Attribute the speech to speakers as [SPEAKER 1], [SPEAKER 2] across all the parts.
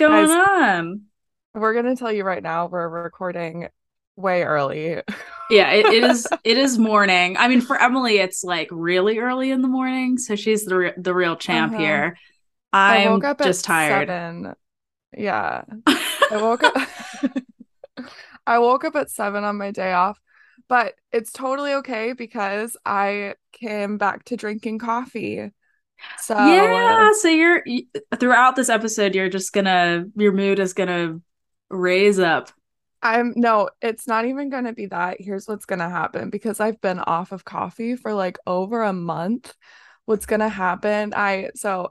[SPEAKER 1] going
[SPEAKER 2] Guys-
[SPEAKER 1] on?
[SPEAKER 2] We're gonna tell you right now, we're recording way early.
[SPEAKER 1] Yeah, it, it is. It is morning. I mean, for Emily, it's like really early in the morning, so she's the re- the real champ
[SPEAKER 2] Uh-huh.
[SPEAKER 1] here.
[SPEAKER 2] I
[SPEAKER 1] I'm
[SPEAKER 2] woke up
[SPEAKER 1] just
[SPEAKER 2] at
[SPEAKER 1] tired.
[SPEAKER 2] seven. Yeah. I woke up I woke up at seven on my day off, but it's totally okay because I came back to drinking coffee. So
[SPEAKER 1] yeah, so you're throughout this episode, you're just gonna your mood is gonna raise up.
[SPEAKER 2] I'm no, it's not even gonna be that. Here's what's gonna happen because I've been off of coffee for like over a month. What's gonna happen? I so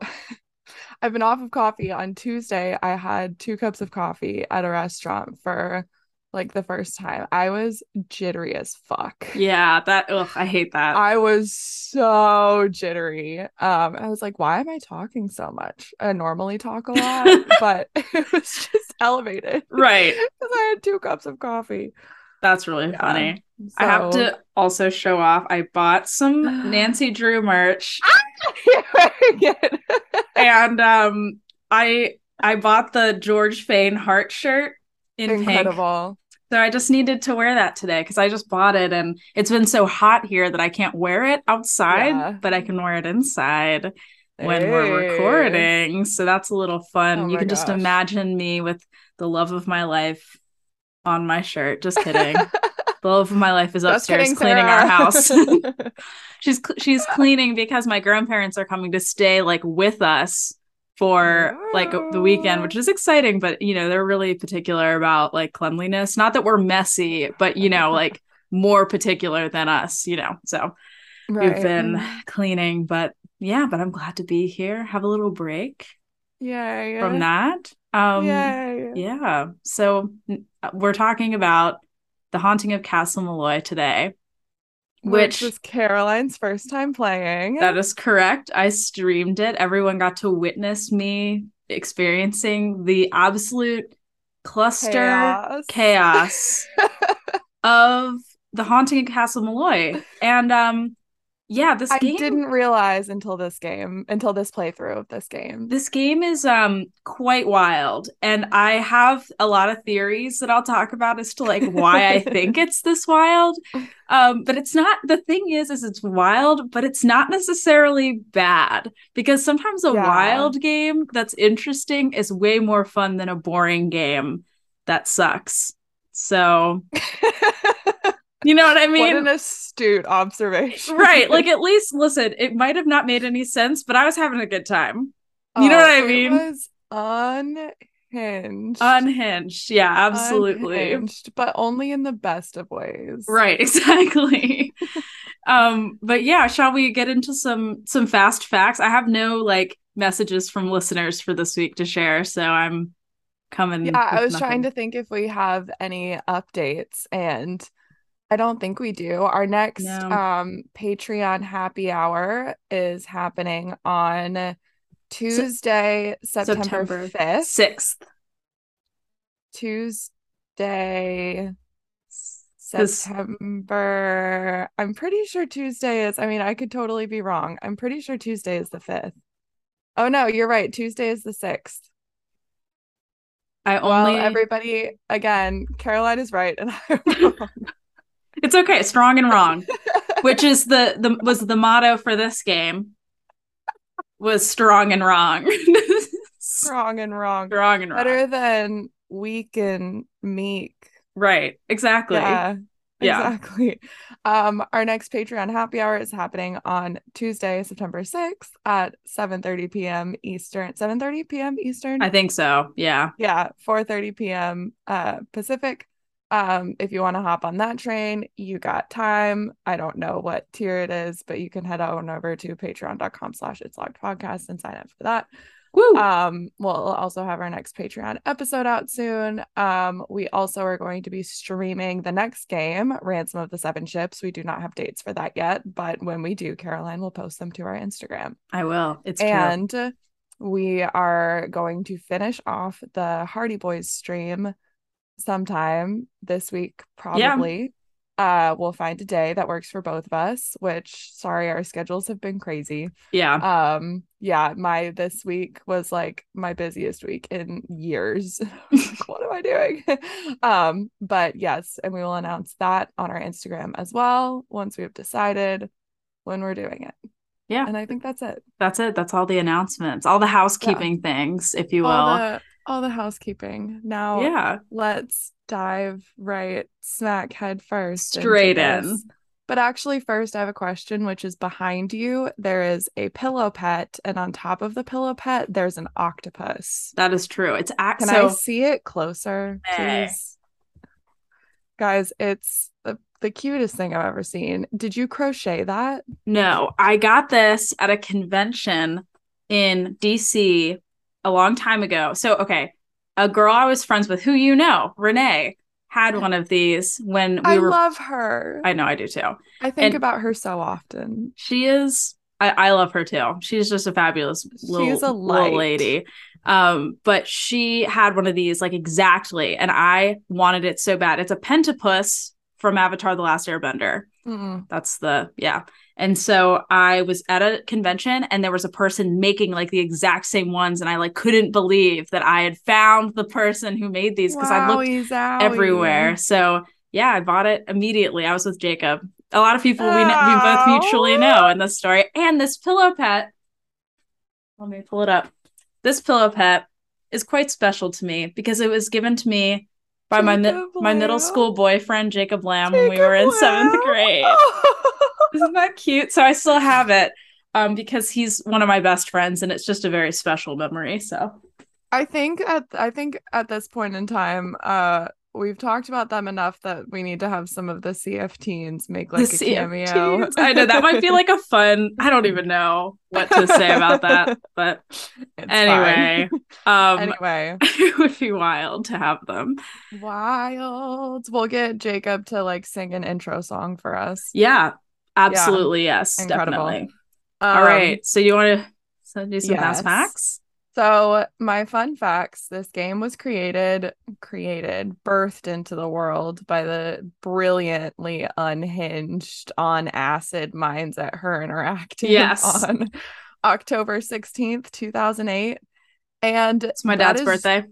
[SPEAKER 2] I've been off of coffee on Tuesday. I had two cups of coffee at a restaurant for like the first time. I was jittery as fuck.
[SPEAKER 1] Yeah, that. Ugh, I hate that.
[SPEAKER 2] I was so jittery. Um, I was like, why am I talking so much? I normally talk a lot, but it was just elevated
[SPEAKER 1] right.
[SPEAKER 2] because I had two cups of coffee.
[SPEAKER 1] That's really
[SPEAKER 2] Yeah.
[SPEAKER 1] funny. I have to also show off. I bought some Nancy Drew merch. And um i i bought the george Fayne heart shirt in pink.
[SPEAKER 2] Incredible.
[SPEAKER 1] so i just needed to wear that today because i just bought it and it's been so hot here that i can't wear it outside
[SPEAKER 2] Yeah.
[SPEAKER 1] but i can wear it inside when we're recording. So that's a little fun.
[SPEAKER 2] Oh
[SPEAKER 1] you can just imagine me with the love of my life on my shirt. Just kidding. The love of my life is upstairs
[SPEAKER 2] kidding,
[SPEAKER 1] cleaning our house. She's she's cleaning because my grandparents are coming to stay like with us for like the weekend which is exciting but you know they're really particular about like cleanliness. Not that we're messy but you know like more particular than us you know so we've been cleaning. But yeah but i'm glad to be here. Have a little break
[SPEAKER 2] Yeah,
[SPEAKER 1] from that. Um
[SPEAKER 2] Yay.
[SPEAKER 1] yeah. So n- uh, we're talking about the haunting of castle malloy today
[SPEAKER 2] Which
[SPEAKER 1] which
[SPEAKER 2] was Caroline's first time playing.
[SPEAKER 1] That is correct. I streamed it. Everyone got to witness me experiencing the absolute cluster
[SPEAKER 2] Chaos.
[SPEAKER 1] chaos of the haunting of Castle Malloy. And um yeah, this
[SPEAKER 2] I
[SPEAKER 1] game
[SPEAKER 2] didn't realize until this game, until this playthrough of this game.
[SPEAKER 1] this game is um quite wild and I have a lot of theories that I'll talk about as to like why I think it's this wild. Um but it's not the thing is is it's wild but it's not necessarily bad because sometimes a
[SPEAKER 2] Yeah.
[SPEAKER 1] wild game that's interesting is way more fun than a boring game that sucks. So, you know what I mean?
[SPEAKER 2] what an astute observation.
[SPEAKER 1] right, like at least listen, it might have not made any sense, but I was having a good time. You know
[SPEAKER 2] Oh,
[SPEAKER 1] what I
[SPEAKER 2] it
[SPEAKER 1] mean?
[SPEAKER 2] was unhinged.
[SPEAKER 1] Unhinged. Yeah, absolutely.
[SPEAKER 2] Unhinged, but only in the best of ways.
[SPEAKER 1] Right, exactly. um, but yeah, shall we get into some some fast facts? I have no like messages from listeners for this week to share, so I'm coming.
[SPEAKER 2] Yeah, I was trying to think if we have any updates, and I don't think we do. Our next
[SPEAKER 1] No.
[SPEAKER 2] um Patreon happy hour is happening on Tuesday, September
[SPEAKER 1] September
[SPEAKER 2] 5th.
[SPEAKER 1] sixth.
[SPEAKER 2] Tuesday, September. I'm pretty sure Tuesday is, I mean, I could totally be wrong. I'm pretty sure Tuesday is the 5th. Oh no, you're right. Tuesday is the 6th.
[SPEAKER 1] I
[SPEAKER 2] Well,
[SPEAKER 1] only
[SPEAKER 2] everybody, again, Caroline is right and I'm wrong.
[SPEAKER 1] It's okay, strong and wrong, which is the the was the motto for this game. Was strong and wrong.
[SPEAKER 2] Strong and wrong.
[SPEAKER 1] strong and wrong.
[SPEAKER 2] Better than weak and meek.
[SPEAKER 1] Right. Exactly.
[SPEAKER 2] Yeah,
[SPEAKER 1] Yeah.
[SPEAKER 2] exactly. Um, our next Patreon happy hour is happening on Tuesday, September 6th at 7:30 p.m. Eastern. 7:30 p.m. Eastern.
[SPEAKER 1] I think so. Yeah.
[SPEAKER 2] yeah, 4:30 p.m. uh Pacific. Um, if you want to hop on that train, you got time. I don't know what tier it is, but you can head on over to patreon.com slash it's logged podcast and sign up for that.
[SPEAKER 1] Woo.
[SPEAKER 2] Um, we'll also have our next Patreon episode out soon. Um, we also are going to be streaming the next game, Ransom of the Seven Ships. We do not have dates for that yet, but when we do, Caroline will post them to our Instagram.
[SPEAKER 1] I will. It's true.
[SPEAKER 2] and we are going to finish off the Hardy Boys stream sometime this week, probably. uh we'll find a day that works for both of us, which sorry, our schedules have been crazy.
[SPEAKER 1] Yeah.
[SPEAKER 2] Um, yeah, my this week was like my busiest week in years. what am I doing? um, but yes, and we will announce that on our Instagram as well once we have decided when we're doing it.
[SPEAKER 1] Yeah.
[SPEAKER 2] And I think that's it.
[SPEAKER 1] That's it. That's all the announcements, all the housekeeping yeah. things, if you will.
[SPEAKER 2] The, all the housekeeping. Now,
[SPEAKER 1] yeah,
[SPEAKER 2] let's dive right smack head first.
[SPEAKER 1] Straight in.
[SPEAKER 2] But actually, first, I have a question, which is behind you. There is a pillow pet, and on top of the pillow pet, there's an octopus.
[SPEAKER 1] That is true. It's
[SPEAKER 2] act- Can so- I see it closer, please? Guys, it's the, the cutest thing I've ever seen. Did you crochet that?
[SPEAKER 1] No, I got this at a convention in DC a long time ago. So, okay, a girl I was friends with, who you know, Renee, had one of these when we
[SPEAKER 2] I
[SPEAKER 1] were.
[SPEAKER 2] I love her.
[SPEAKER 1] I know, I do too.
[SPEAKER 2] I think and about her so often.
[SPEAKER 1] She is. I, I love her too. She's just a fabulous little, She's a little lady. Um, but she had one of these like exactly, and I wanted it so bad. It's a pentapus from Avatar: The Last Airbender. Mm-mm. That's the yeah. And so I was at a convention and there was a person making like the exact same ones. And I like couldn't believe that I had found the person who made these because I looked everywhere. So yeah, I bought it immediately. I was with Jacob. A lot of people we, we both oh. mutually know in this story. And this pillow pet, let me pull it up. This pillow pet is quite special to me because it was given to me by Jacob my mi- my middle school boyfriend Jacob Lamb Jacob when we were in Lamb. seventh grade. Isn't that cute? So I still have it um, because he's one of my best friends, and it's just a very special memory. So
[SPEAKER 2] I think at I think at this point in time, uh, we've talked about them enough that we need to have some of the CF teens make like the a cameo.
[SPEAKER 1] I know that might be like a fun. I don't even know what to say about that, but it's anyway, um,
[SPEAKER 2] anyway,
[SPEAKER 1] it would be wild to have them.
[SPEAKER 2] Wild. We'll get Jacob to like sing an intro song for us.
[SPEAKER 1] Yeah, absolutely. Yeah. Yes, Incredible. definitely. Um, All right. So you want to do some yes. fast facts?
[SPEAKER 2] So, my fun facts this game was created, created, birthed into the world by the brilliantly unhinged on acid minds at her interactive
[SPEAKER 1] yes.
[SPEAKER 2] on October 16th, 2008. And
[SPEAKER 1] it's my dad's is... birthday.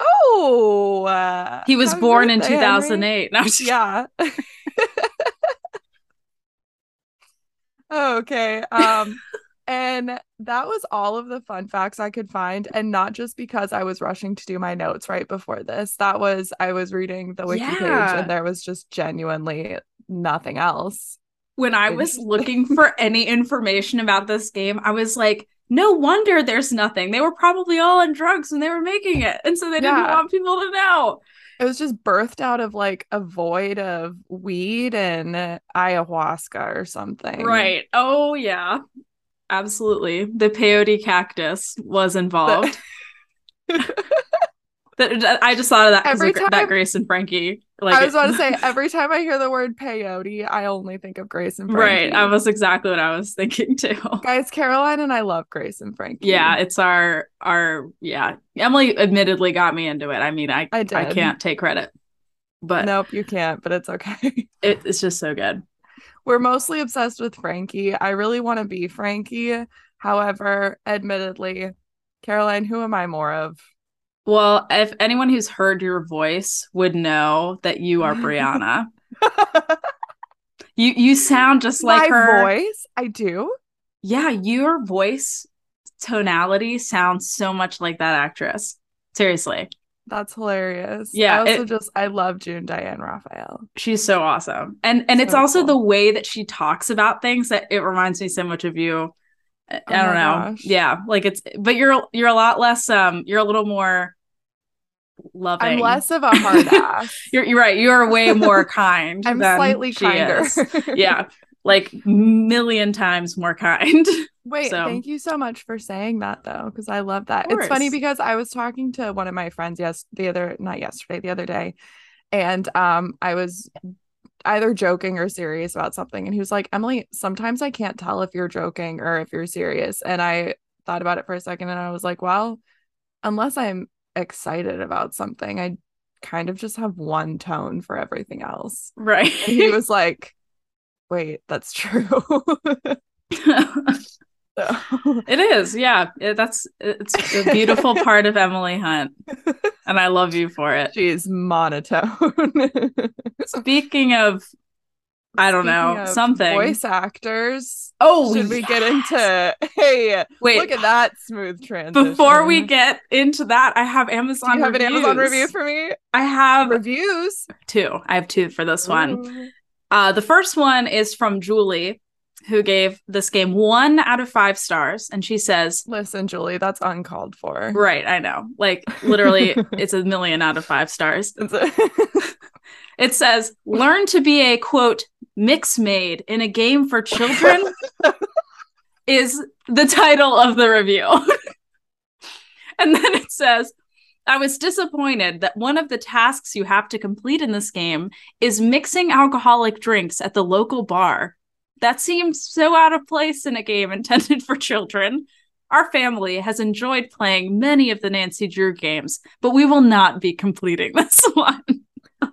[SPEAKER 2] Oh, uh,
[SPEAKER 1] he was born in 2008. No,
[SPEAKER 2] yeah. okay. Um, and that was all of the fun facts I could find. And not just because I was rushing to do my notes right before this. That was, I was reading the wiki yeah. page and there was just genuinely nothing else.
[SPEAKER 1] When I was looking for any information about this game, I was like, no wonder there's nothing. They were probably all on drugs when they were making it. And so they didn't yeah. want people to know.
[SPEAKER 2] It was just birthed out of like a void of weed and ayahuasca or something.
[SPEAKER 1] Right. Oh, yeah absolutely. The peyote cactus was involved. that I just thought of that every time that Grace and Frankie.
[SPEAKER 2] Like I was about to say, every time I hear the word peyote, I only think of Grace and Frankie.
[SPEAKER 1] Right, that was exactly what I was thinking too.
[SPEAKER 2] Guys, Caroline and I love Grace and Frankie.
[SPEAKER 1] Yeah, it's our our yeah. Emily admittedly got me into it. I mean, I I, I can't take credit, but
[SPEAKER 2] nope, you can't. But it's okay.
[SPEAKER 1] It, it's just so good.
[SPEAKER 2] We're mostly obsessed with Frankie. I really want to be Frankie. However, admittedly, Caroline, who am I more of?
[SPEAKER 1] Well, if anyone who's heard your voice would know that you are Brianna. you you sound just like My her
[SPEAKER 2] voice. I do.
[SPEAKER 1] Yeah, your voice tonality sounds so much like that actress. Seriously.
[SPEAKER 2] That's hilarious.
[SPEAKER 1] Yeah.
[SPEAKER 2] I also it, just I love June Diane Raphael.
[SPEAKER 1] She's so awesome. And and so it's also cool. the way that she talks about things that it reminds me so much of you. I, oh don't know. Gosh. Yeah. Like it's but you're you're a lot less um you're a little more loving.
[SPEAKER 2] I'm less of a hard ass.
[SPEAKER 1] you're you're right. You're way more kind.
[SPEAKER 2] I'm slightly kinder.
[SPEAKER 1] yeah. Like million times more kind.
[SPEAKER 2] Wait, so. thank you so much for saying that though, because I love that. It's funny because I was talking to one of my friends yes the other not yesterday, the other day, and um I was either joking or serious about something. And he was like, Emily, sometimes I can't tell if you're joking or if you're serious. And I thought about it for a second and I was like, well, unless I'm excited about something, I kind of just have one tone for everything else.
[SPEAKER 1] Right.
[SPEAKER 2] And he was like, wait, that's true.
[SPEAKER 1] it is. Yeah. It, that's it's a beautiful part of Emily Hunt. And I love you for it.
[SPEAKER 2] She's monotone.
[SPEAKER 1] Speaking of I don't
[SPEAKER 2] Speaking
[SPEAKER 1] know, something.
[SPEAKER 2] Voice actors.
[SPEAKER 1] Oh,
[SPEAKER 2] Should we get into hey
[SPEAKER 1] Wait,
[SPEAKER 2] look at that smooth transition.
[SPEAKER 1] before we get into that, I have Amazon.
[SPEAKER 2] Do you have an Amazon
[SPEAKER 1] reviews.
[SPEAKER 2] review for me?
[SPEAKER 1] I have
[SPEAKER 2] Reviews.
[SPEAKER 1] two. I have two for this one. Uh, the first one is from Julie, who gave this game one out of five stars, and she says,
[SPEAKER 2] Listen, Julie, that's uncalled for.
[SPEAKER 1] "Right, I know. Like literally, it's a million out of five stars." It says, "Learn to be a quote mix maid in a game for children." is the title of the review. and then it says, I was disappointed that one of the tasks you have to complete in this game is mixing alcoholic drinks at the local bar. That seems so out of place in a game intended for children. Our family has enjoyed playing many of the Nancy Drew games, but we will not be completing this one.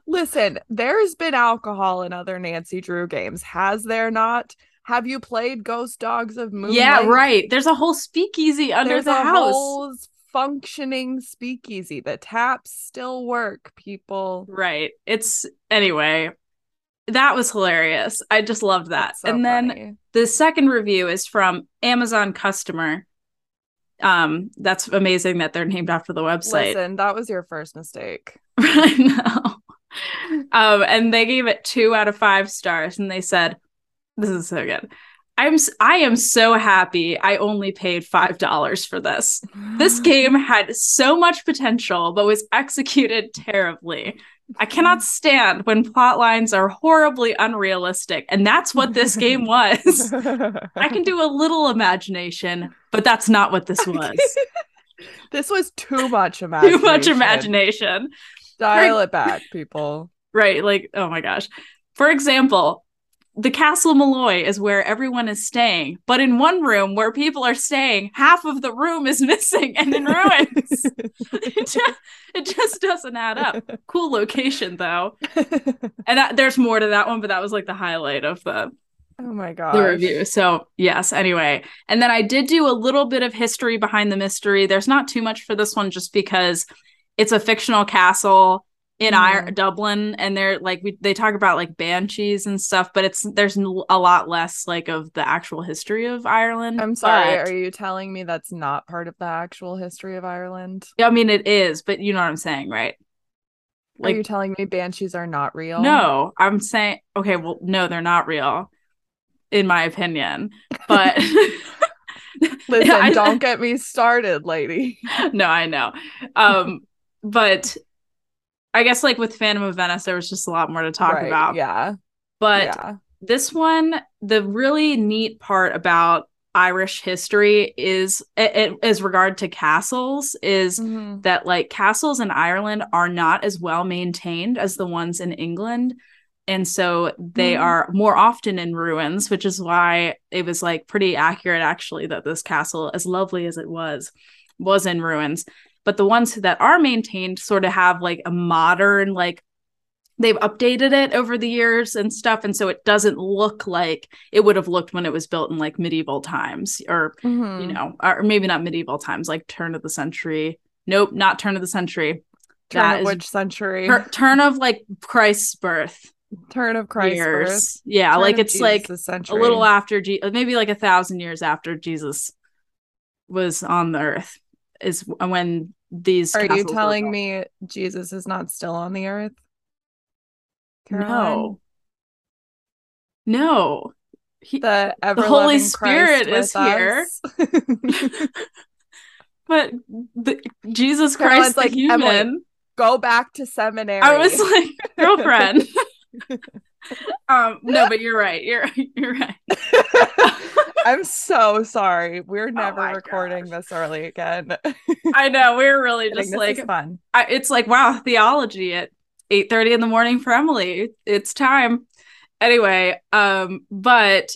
[SPEAKER 2] Listen, there's been alcohol in other Nancy Drew games, has there not? Have you played Ghost Dogs of Moon Lake?
[SPEAKER 1] Yeah, right. There's a whole speakeasy under
[SPEAKER 2] There's
[SPEAKER 1] the
[SPEAKER 2] a
[SPEAKER 1] house.
[SPEAKER 2] whole functioning speakeasy. The taps still work, people.
[SPEAKER 1] Right. It's anyway. That was hilarious. I just loved that.
[SPEAKER 2] So
[SPEAKER 1] and then
[SPEAKER 2] funny.
[SPEAKER 1] the second review is from Amazon customer. Um, that's amazing that they're named after the website.
[SPEAKER 2] Listen, that was your first mistake.
[SPEAKER 1] I know. Um, and they gave it two out of five stars, and they said, "This is so good." I'm I am so happy. I only paid five dollars for this. This game had so much potential, but was executed terribly. I cannot stand when plot lines are horribly unrealistic, and that's what this game was. I can do a little imagination, but that's not what this was.
[SPEAKER 2] this was too much imagination.
[SPEAKER 1] Too much imagination.
[SPEAKER 2] Dial it back, people.
[SPEAKER 1] Right. Like, oh my gosh. For example, the Castle Malloy is where everyone is staying, but in one room where people are staying, half of the room is missing and in ruins. it, just, it just doesn't add up. Cool location, though. And that, there's more to that one, but that was like the highlight of the,
[SPEAKER 2] oh my god.
[SPEAKER 1] the review. So, yes, anyway. And then I did do a little bit of history behind the mystery. There's not too much for this one just because it's a fictional castle in Ir-
[SPEAKER 2] Mhm.
[SPEAKER 1] Dublin and they're like we they talk about like banshees and stuff but it's there's a lot less like of the actual history of Ireland
[SPEAKER 2] I'm sorry,
[SPEAKER 1] but-
[SPEAKER 2] are you telling me that's not part of the actual history of Ireland?
[SPEAKER 1] Yeah, I mean it is but you know what I'm saying right
[SPEAKER 2] are you
[SPEAKER 1] like
[SPEAKER 2] telling me banshees are not real?
[SPEAKER 1] no I'm saying okay well no they're not real in my opinion but
[SPEAKER 2] Listen,
[SPEAKER 1] I-
[SPEAKER 2] don't get me started, lady.
[SPEAKER 1] no, I know. Um, but I guess like with Phantom of Venice, there was just a lot more to talk
[SPEAKER 2] Right,
[SPEAKER 1] about.
[SPEAKER 2] Yeah.
[SPEAKER 1] But
[SPEAKER 2] yeah.
[SPEAKER 1] this one, the really neat part about Irish history is, it, it, as regard to castles, is
[SPEAKER 2] Mhm.
[SPEAKER 1] that like castles in Ireland are not as well maintained as the ones in England. And so they
[SPEAKER 2] Mhm.
[SPEAKER 1] are more often in ruins, which is why it was like pretty accurate actually that this castle, as lovely as it was, was in ruins. But the ones that are maintained sort of have like a modern, like they've updated it over the years and stuff. And so it doesn't look like it would have looked when it was built in like medieval times or
[SPEAKER 2] Mhm.
[SPEAKER 1] you know, or maybe not medieval times, like turn of the century. Nope, not turn of the century.
[SPEAKER 2] Turn
[SPEAKER 1] that
[SPEAKER 2] of which century?
[SPEAKER 1] Tur- turn of like Christ's birth
[SPEAKER 2] Turn of Christ's
[SPEAKER 1] years.
[SPEAKER 2] birth.
[SPEAKER 1] Yeah,
[SPEAKER 2] Turn
[SPEAKER 1] like it's like
[SPEAKER 2] Jesus'
[SPEAKER 1] a
[SPEAKER 2] century.
[SPEAKER 1] little after, Je- maybe like a thousand years after Jesus was on the earth is when these.
[SPEAKER 2] Are you telling me Jesus is not still on the earth? Caroline?
[SPEAKER 1] No. No. He,
[SPEAKER 2] The ever
[SPEAKER 1] Holy Spirit
[SPEAKER 2] Christ
[SPEAKER 1] is here. but the, Jesus
[SPEAKER 2] Caroline's
[SPEAKER 1] Christ, the
[SPEAKER 2] like,
[SPEAKER 1] human.
[SPEAKER 2] "Emily, Go back to seminary.
[SPEAKER 1] I was like, girlfriend. um, no, but you're right. You're you're right.
[SPEAKER 2] I'm so sorry. We're never
[SPEAKER 1] Oh
[SPEAKER 2] recording
[SPEAKER 1] gosh.
[SPEAKER 2] this early again.
[SPEAKER 1] I know. We're really just like
[SPEAKER 2] fun.
[SPEAKER 1] I, it's like wow, theology at eight thirty in the morning for Emily. It's time. Anyway, um, but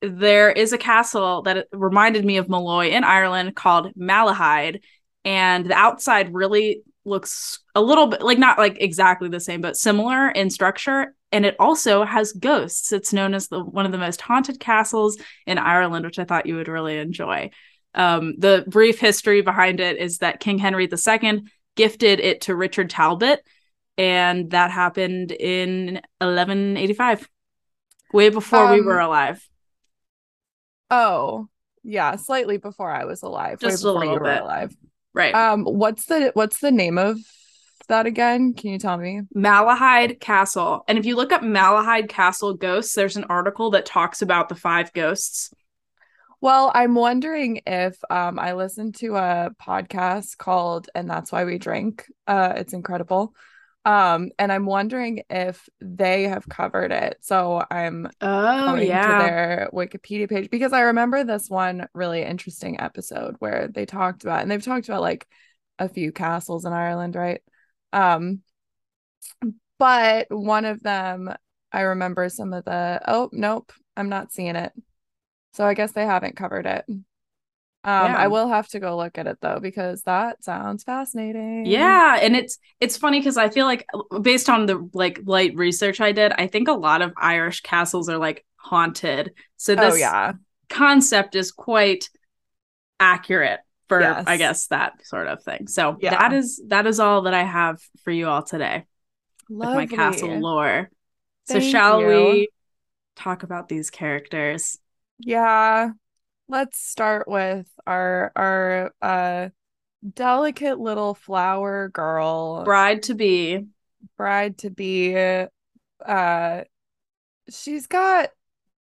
[SPEAKER 1] there is a castle that reminded me of Malloy in Ireland called Malahide, and the outside really looks a little bit like not like exactly the same, but similar in structure. And it also has ghosts. It's known as the one of the most haunted castles in Ireland, which I thought you would really enjoy. Um, the brief history behind it is that King Henry II gifted it to Richard Talbot, and that happened in 1185, way before um, we were alive.
[SPEAKER 2] Oh, yeah, slightly before I was alive.
[SPEAKER 1] Just a little bit alive. Right.
[SPEAKER 2] Um, what's the what's the name of that again? Can you tell me?
[SPEAKER 1] Malahide Castle. And if you look up Malahide Castle ghosts, there's an article that talks about the five ghosts.
[SPEAKER 2] Well, I'm wondering if um, I listened to a podcast called And That's Why We Drink. Uh, it's incredible. Um, and I'm wondering if they have covered it. So I'm
[SPEAKER 1] oh, going yeah.
[SPEAKER 2] to their Wikipedia page because I remember this one really interesting episode where they talked about and they've talked about like a few castles in Ireland, right? Um, but one of them I remember some of the oh nope, I'm not seeing it. So I guess they haven't covered it. Um, yeah. I will have to go look at it though because that sounds fascinating.
[SPEAKER 1] Yeah, and it's it's funny because I feel like based on the like light research I did, I think a lot of Irish castles are like haunted. So oh, this oh, yeah. concept is quite accurate for yes. I guess that sort of thing. So yeah. that is that is all that I have for you all today Lovely. with my castle lore. Thank so shall you. we talk about these characters?
[SPEAKER 2] Yeah. Let's start with our our uh delicate little flower girl.
[SPEAKER 1] Bride to be.
[SPEAKER 2] Bride to be. Uh she's got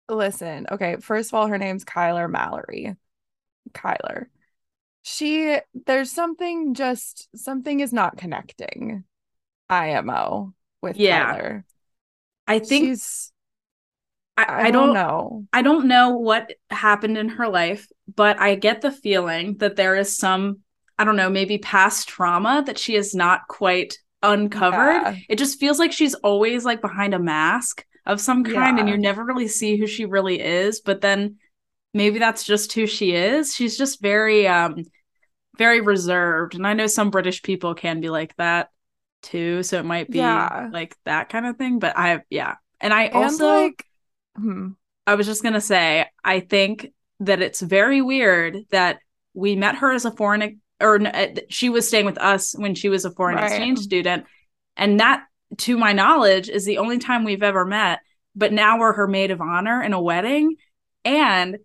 [SPEAKER 2] listen, okay, first of all, her name's Kyler Mallory. Kyler. She there's something just something is not connecting IMO with yeah. Kyler.
[SPEAKER 1] I think she's I, I, don't know. I don't know what happened in her life, but I get the feeling that there is some, I don't know, maybe past trauma that she is not quite uncovered. Yeah. It just feels like she's always like behind a mask of some kind yeah. and you never really see who she really is, but then maybe that's just who she is. She's just very um very reserved. And I know some British people can be like that too, so it might be yeah. like that kind of thing, but I yeah. And I and also like Hmm. I was just gonna say, I think that it's very weird that we met her as a foreign, or uh, she was staying with us when she was a foreign right. exchange student, and that, to my knowledge, is the only time we've ever met. But now we're her maid of honor in a wedding, and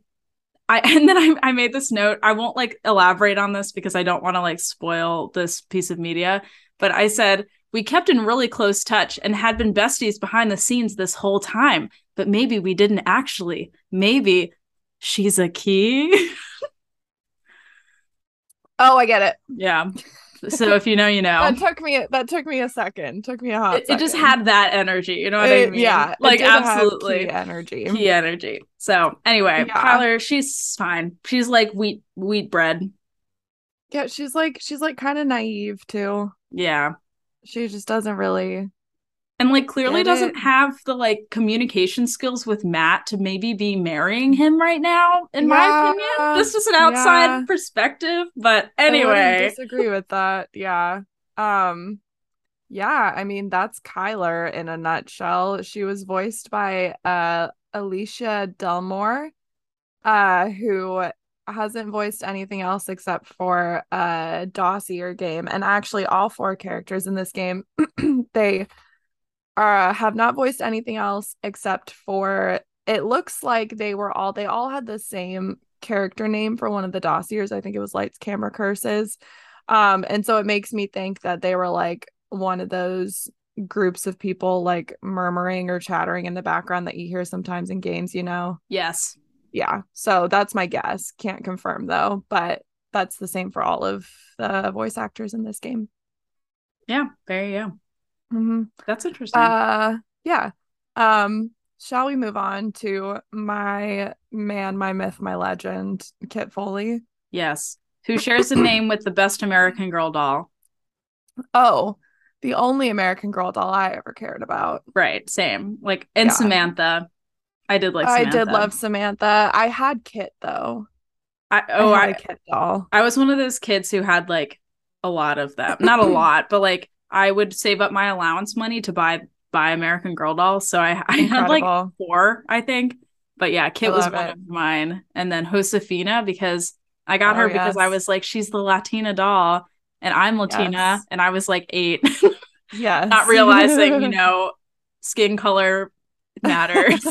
[SPEAKER 1] I and then I, I made this note. I won't like elaborate on this because I don't want to like spoil this piece of media. But I said we kept in really close touch and had been besties behind the scenes this whole time but maybe we didn't actually. Maybe she's a key.
[SPEAKER 2] oh, I get it.
[SPEAKER 1] Yeah. So if you know, you know.
[SPEAKER 2] that took me that took me a second. Took me a hot.
[SPEAKER 1] It, it just had that energy. You know what it, I mean?
[SPEAKER 2] Yeah.
[SPEAKER 1] Like absolutely
[SPEAKER 2] key energy.
[SPEAKER 1] Key energy. So anyway, yeah. Kyler, she's fine. She's like wheat wheat bread.
[SPEAKER 2] Yeah, she's like she's like kind of naive too.
[SPEAKER 1] Yeah.
[SPEAKER 2] She just doesn't really
[SPEAKER 1] and like clearly Get doesn't it? have the like communication skills with Matt to maybe be marrying him right now in yeah, my opinion. This is an outside yeah. perspective but anyway.
[SPEAKER 2] I disagree with that. Yeah. Um yeah i mean that's kyler in a nutshell. She was voiced by uh alicia delmore uh who hasn't voiced anything else except for a dossier game. And actually all four characters in this game they uh, have not voiced anything else except for it looks like they were all they all had the same character name for one of the dossiers. I think it was Lights Camera Curses. Um, and so it makes me think that they were like one of those groups of people like murmuring or chattering in the background that you hear sometimes in games, you know?
[SPEAKER 1] Yes.
[SPEAKER 2] Yeah. So that's my guess. Can't confirm though, but that's the same for all of the voice actors in this game.
[SPEAKER 1] Yeah, there you go.
[SPEAKER 2] Mm-hmm.
[SPEAKER 1] That's interesting.
[SPEAKER 2] Uh, yeah. Um, shall we move on to my man, my myth, my legend, Kit Foley?
[SPEAKER 1] Yes. Who shares a name with the best American Girl doll?
[SPEAKER 2] Oh, the only American Girl doll I ever cared about.
[SPEAKER 1] Right. Same. Like, and yeah. Samantha. I did like Samantha.
[SPEAKER 2] I did love Samantha. I had Kit though.
[SPEAKER 1] I oh I, I Kit doll. I was one of those kids who had like a lot of them. Not a lot, but like I would save up my allowance money to buy buy American Girl dolls. So I, I had like four, I think. But yeah, Kit was one
[SPEAKER 2] it.
[SPEAKER 1] of mine. And then Josefina because I got
[SPEAKER 2] Oh,
[SPEAKER 1] her because I was like, she's the Latina doll. And I'm Latina.
[SPEAKER 2] Yes.
[SPEAKER 1] And I was like eight,
[SPEAKER 2] yeah.
[SPEAKER 1] not realizing, you know, skin color matters.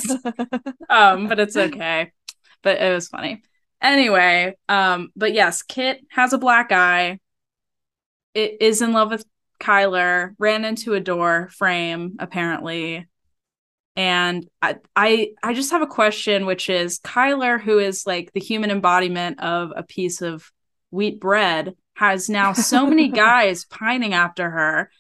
[SPEAKER 1] um, but it's okay. But it was funny. Anyway, um, but yes, Kit has a black eye. It is in love with Kyler, ran into a door frame, apparently. And I, I I just have a question, which is Kyler, who is like the human embodiment of a piece of wheat bread, has now so many guys pining after her.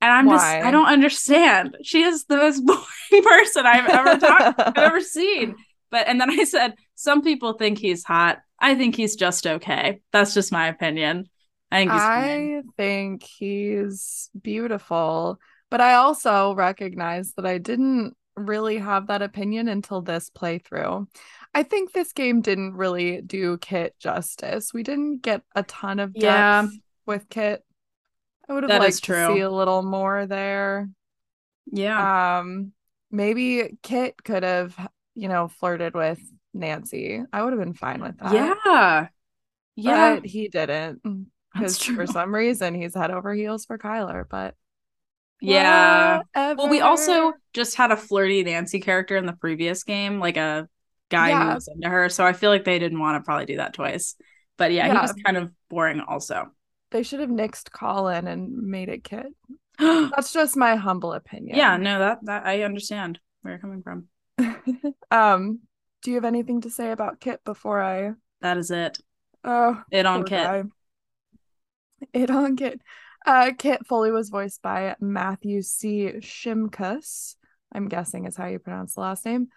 [SPEAKER 1] And I'm just I don't understand. She is the most boring person I've ever talked I've ever seen. But and then I said, some people think he's hot. I think he's just okay. That's just my opinion. I think he's.
[SPEAKER 2] I think he's beautiful, but I also recognize that I didn't really have that opinion until this playthrough. I think this game didn't really do Kit justice. We didn't get a ton of depth
[SPEAKER 1] Yeah.
[SPEAKER 2] with Kit. I would have
[SPEAKER 1] That
[SPEAKER 2] liked to see a little more there.
[SPEAKER 1] Yeah.
[SPEAKER 2] Um, maybe Kit could have, you know, flirted with Nancy. I would have been fine with that.
[SPEAKER 1] yeah. Yeah.
[SPEAKER 2] But he didn't because for some reason he's head over heels for Kyler. But
[SPEAKER 1] Yeah. Well, we also just had a flirty Nancy character in the previous game, like a guy who was into her. So I feel like they didn't want to probably do that twice. But yeah, he was kind of boring also.
[SPEAKER 2] they should have nixed Colin and made it Kit. That's just my humble opinion.
[SPEAKER 1] Yeah, no, that that I understand where you're coming from.
[SPEAKER 2] um, do you have anything to say about Kit before I?
[SPEAKER 1] That is it.
[SPEAKER 2] Oh,
[SPEAKER 1] It on Kit.
[SPEAKER 2] guy. It on Kit. Uh, Kit Foley was voiced by Matthew C. Shimkus. I'm guessing is how you pronounce the last name.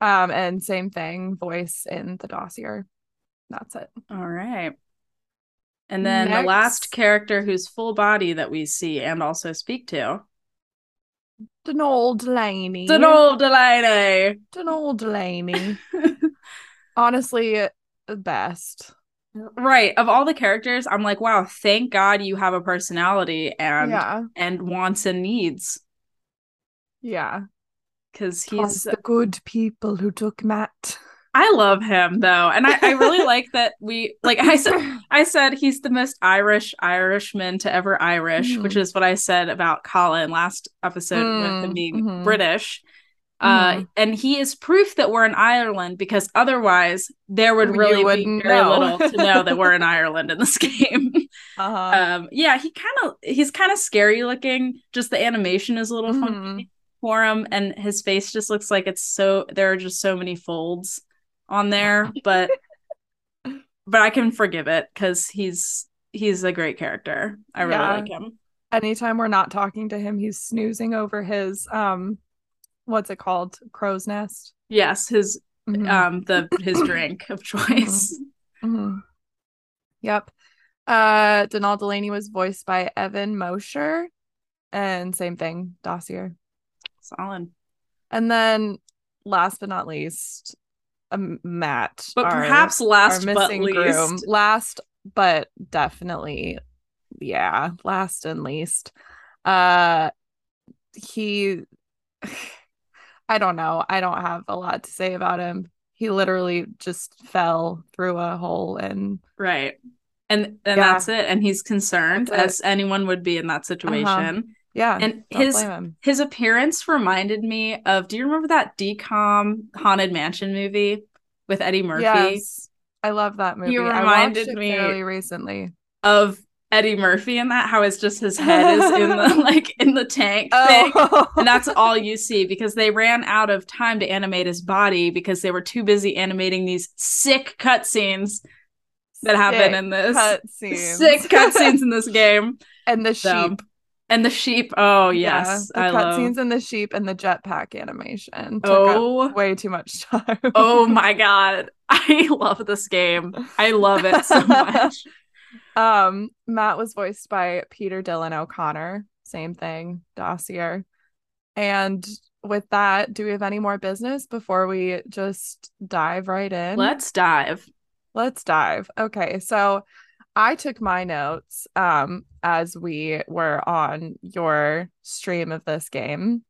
[SPEAKER 2] Um, and same thing, voice in the dossier. That's it.
[SPEAKER 1] All right. And then the last character whose full body that we see and also speak to.
[SPEAKER 2] Donald Delaney.
[SPEAKER 1] Donald Delaney.
[SPEAKER 2] Donald Delaney. Honestly, the best.
[SPEAKER 1] Right. Of all the characters, I'm like, wow, thank God you have a personality and
[SPEAKER 2] yeah,
[SPEAKER 1] and wants and needs.
[SPEAKER 2] yeah.
[SPEAKER 1] Because
[SPEAKER 2] He's the good people who took Matt.
[SPEAKER 1] I love him though. And I, I really like that we like I said I said he's the most Irish Irishman to ever Irish,
[SPEAKER 2] Mhm.
[SPEAKER 1] which is what I said about Colin last episode with him
[SPEAKER 2] Mm,
[SPEAKER 1] being
[SPEAKER 2] mhm.
[SPEAKER 1] British. Uh,
[SPEAKER 2] Mhm.
[SPEAKER 1] and he is proof that we're in Ireland because otherwise there would really be very
[SPEAKER 2] know.
[SPEAKER 1] little to know that we're in Ireland in this game.
[SPEAKER 2] Uh-huh.
[SPEAKER 1] um, yeah, he kind of he's kind of scary looking. Just the animation is a little
[SPEAKER 2] Mhm.
[SPEAKER 1] funky for him, and his face just looks like it's so there are just so many folds on there, but but I can forgive it because he's he's a great character. I really
[SPEAKER 2] Yeah.
[SPEAKER 1] like him.
[SPEAKER 2] Anytime we're not talking to him, he's snoozing over his um, what's it called? Crow's nest.
[SPEAKER 1] Yes, his
[SPEAKER 2] Mhm.
[SPEAKER 1] um the his drink of choice.
[SPEAKER 2] Mhm. Yep. Uh, Donald Delaney was voiced by Evan Mosher, and same thing, Dossier.
[SPEAKER 1] Solid.
[SPEAKER 2] And then, last but not least, um, Matt.
[SPEAKER 1] But
[SPEAKER 2] our-
[SPEAKER 1] perhaps last but
[SPEAKER 2] missing
[SPEAKER 1] least.
[SPEAKER 2] groom. Last, but definitely, yeah, last and least. Uh, he, I don't know. I don't have a lot to say about him. He literally just fell through a hole and
[SPEAKER 1] Right. And and
[SPEAKER 2] Yeah.
[SPEAKER 1] that's it. And he's concerned.
[SPEAKER 2] Uh-huh.
[SPEAKER 1] as anyone would be in that situation.
[SPEAKER 2] yeah,
[SPEAKER 1] And his
[SPEAKER 2] blame him.
[SPEAKER 1] his appearance reminded me of do you remember that decom haunted mansion movie with Eddie Murphy?
[SPEAKER 2] Yes, I love that movie.
[SPEAKER 1] He reminded me-
[SPEAKER 2] fairly recently.
[SPEAKER 1] Of Eddie Murphy in that, how it's just his head is in the like in the tank oh. thing.
[SPEAKER 2] Oh,
[SPEAKER 1] And that's all you see because they ran out of time to animate his body because they were too busy animating these sick cutscenes that happen in this.
[SPEAKER 2] cutscenes.
[SPEAKER 1] Sick cutscenes in this game.
[SPEAKER 2] and the
[SPEAKER 1] So,
[SPEAKER 2] sheep.
[SPEAKER 1] and the sheep. Oh
[SPEAKER 2] Yeah,
[SPEAKER 1] yes,
[SPEAKER 2] the
[SPEAKER 1] I love.
[SPEAKER 2] cutscenes and the sheep and the jetpack animation took
[SPEAKER 1] Oh,
[SPEAKER 2] up way too much time.
[SPEAKER 1] oh my god, I love this game. I love it so much.
[SPEAKER 2] Um, Matt was voiced by Peter Dylan O'Connor. Same thing, Dossier. And with that, do we have any more business before we just dive right in?
[SPEAKER 1] Let's dive.
[SPEAKER 2] Let's dive. Okay, so I took my notes um as we were on your stream of this game.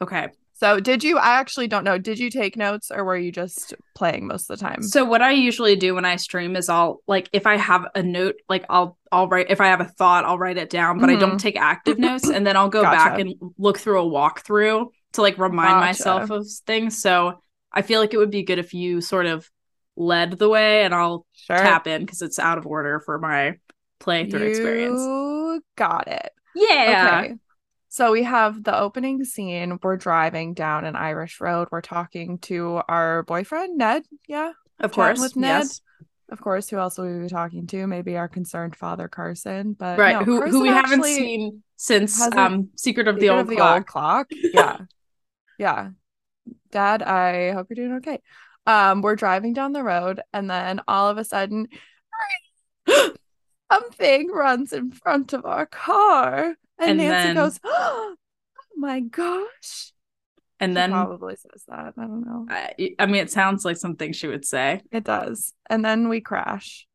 [SPEAKER 1] Okay.
[SPEAKER 2] So did you I actually don't know. Did you take notes or were you just playing most of the time?
[SPEAKER 1] So what I usually do when I stream is I'll like if I have a note, like I'll I'll write if I have a thought, I'll write it down, but I
[SPEAKER 2] Mhm.
[SPEAKER 1] don't take active notes and then I'll go back and look through a walkthrough to like remind
[SPEAKER 2] Gotcha.
[SPEAKER 1] myself of things. So I feel like it would be good if you sort of led the way and I'll
[SPEAKER 2] Sure.
[SPEAKER 1] tap in because it's out of order for my playthrough experience.
[SPEAKER 2] You got it.
[SPEAKER 1] Yeah.
[SPEAKER 2] Okay. So we have the opening scene. We're driving down an Irish road. We're talking to our boyfriend, Ned. Yeah.
[SPEAKER 1] Of
[SPEAKER 2] Chatting
[SPEAKER 1] course.
[SPEAKER 2] with Ned.
[SPEAKER 1] Yes.
[SPEAKER 2] Of course, who else will we be talking to? Maybe our concerned father, Carson. But
[SPEAKER 1] Right.
[SPEAKER 2] no,
[SPEAKER 1] who
[SPEAKER 2] Carson
[SPEAKER 1] who we haven't seen since um Secret of the
[SPEAKER 2] Secret
[SPEAKER 1] Old
[SPEAKER 2] of the
[SPEAKER 1] Clock.
[SPEAKER 2] old clock. Yeah. yeah. Dad, I hope you're doing okay. Um, we're driving down the road, and then all of a sudden, something runs in front of our car. And,
[SPEAKER 1] And
[SPEAKER 2] Nancy
[SPEAKER 1] then-
[SPEAKER 2] goes, Oh my gosh.
[SPEAKER 1] and
[SPEAKER 2] She
[SPEAKER 1] then
[SPEAKER 2] probably says that. I don't know.
[SPEAKER 1] I, I mean it sounds like something she would say.
[SPEAKER 2] It does. And then we crash.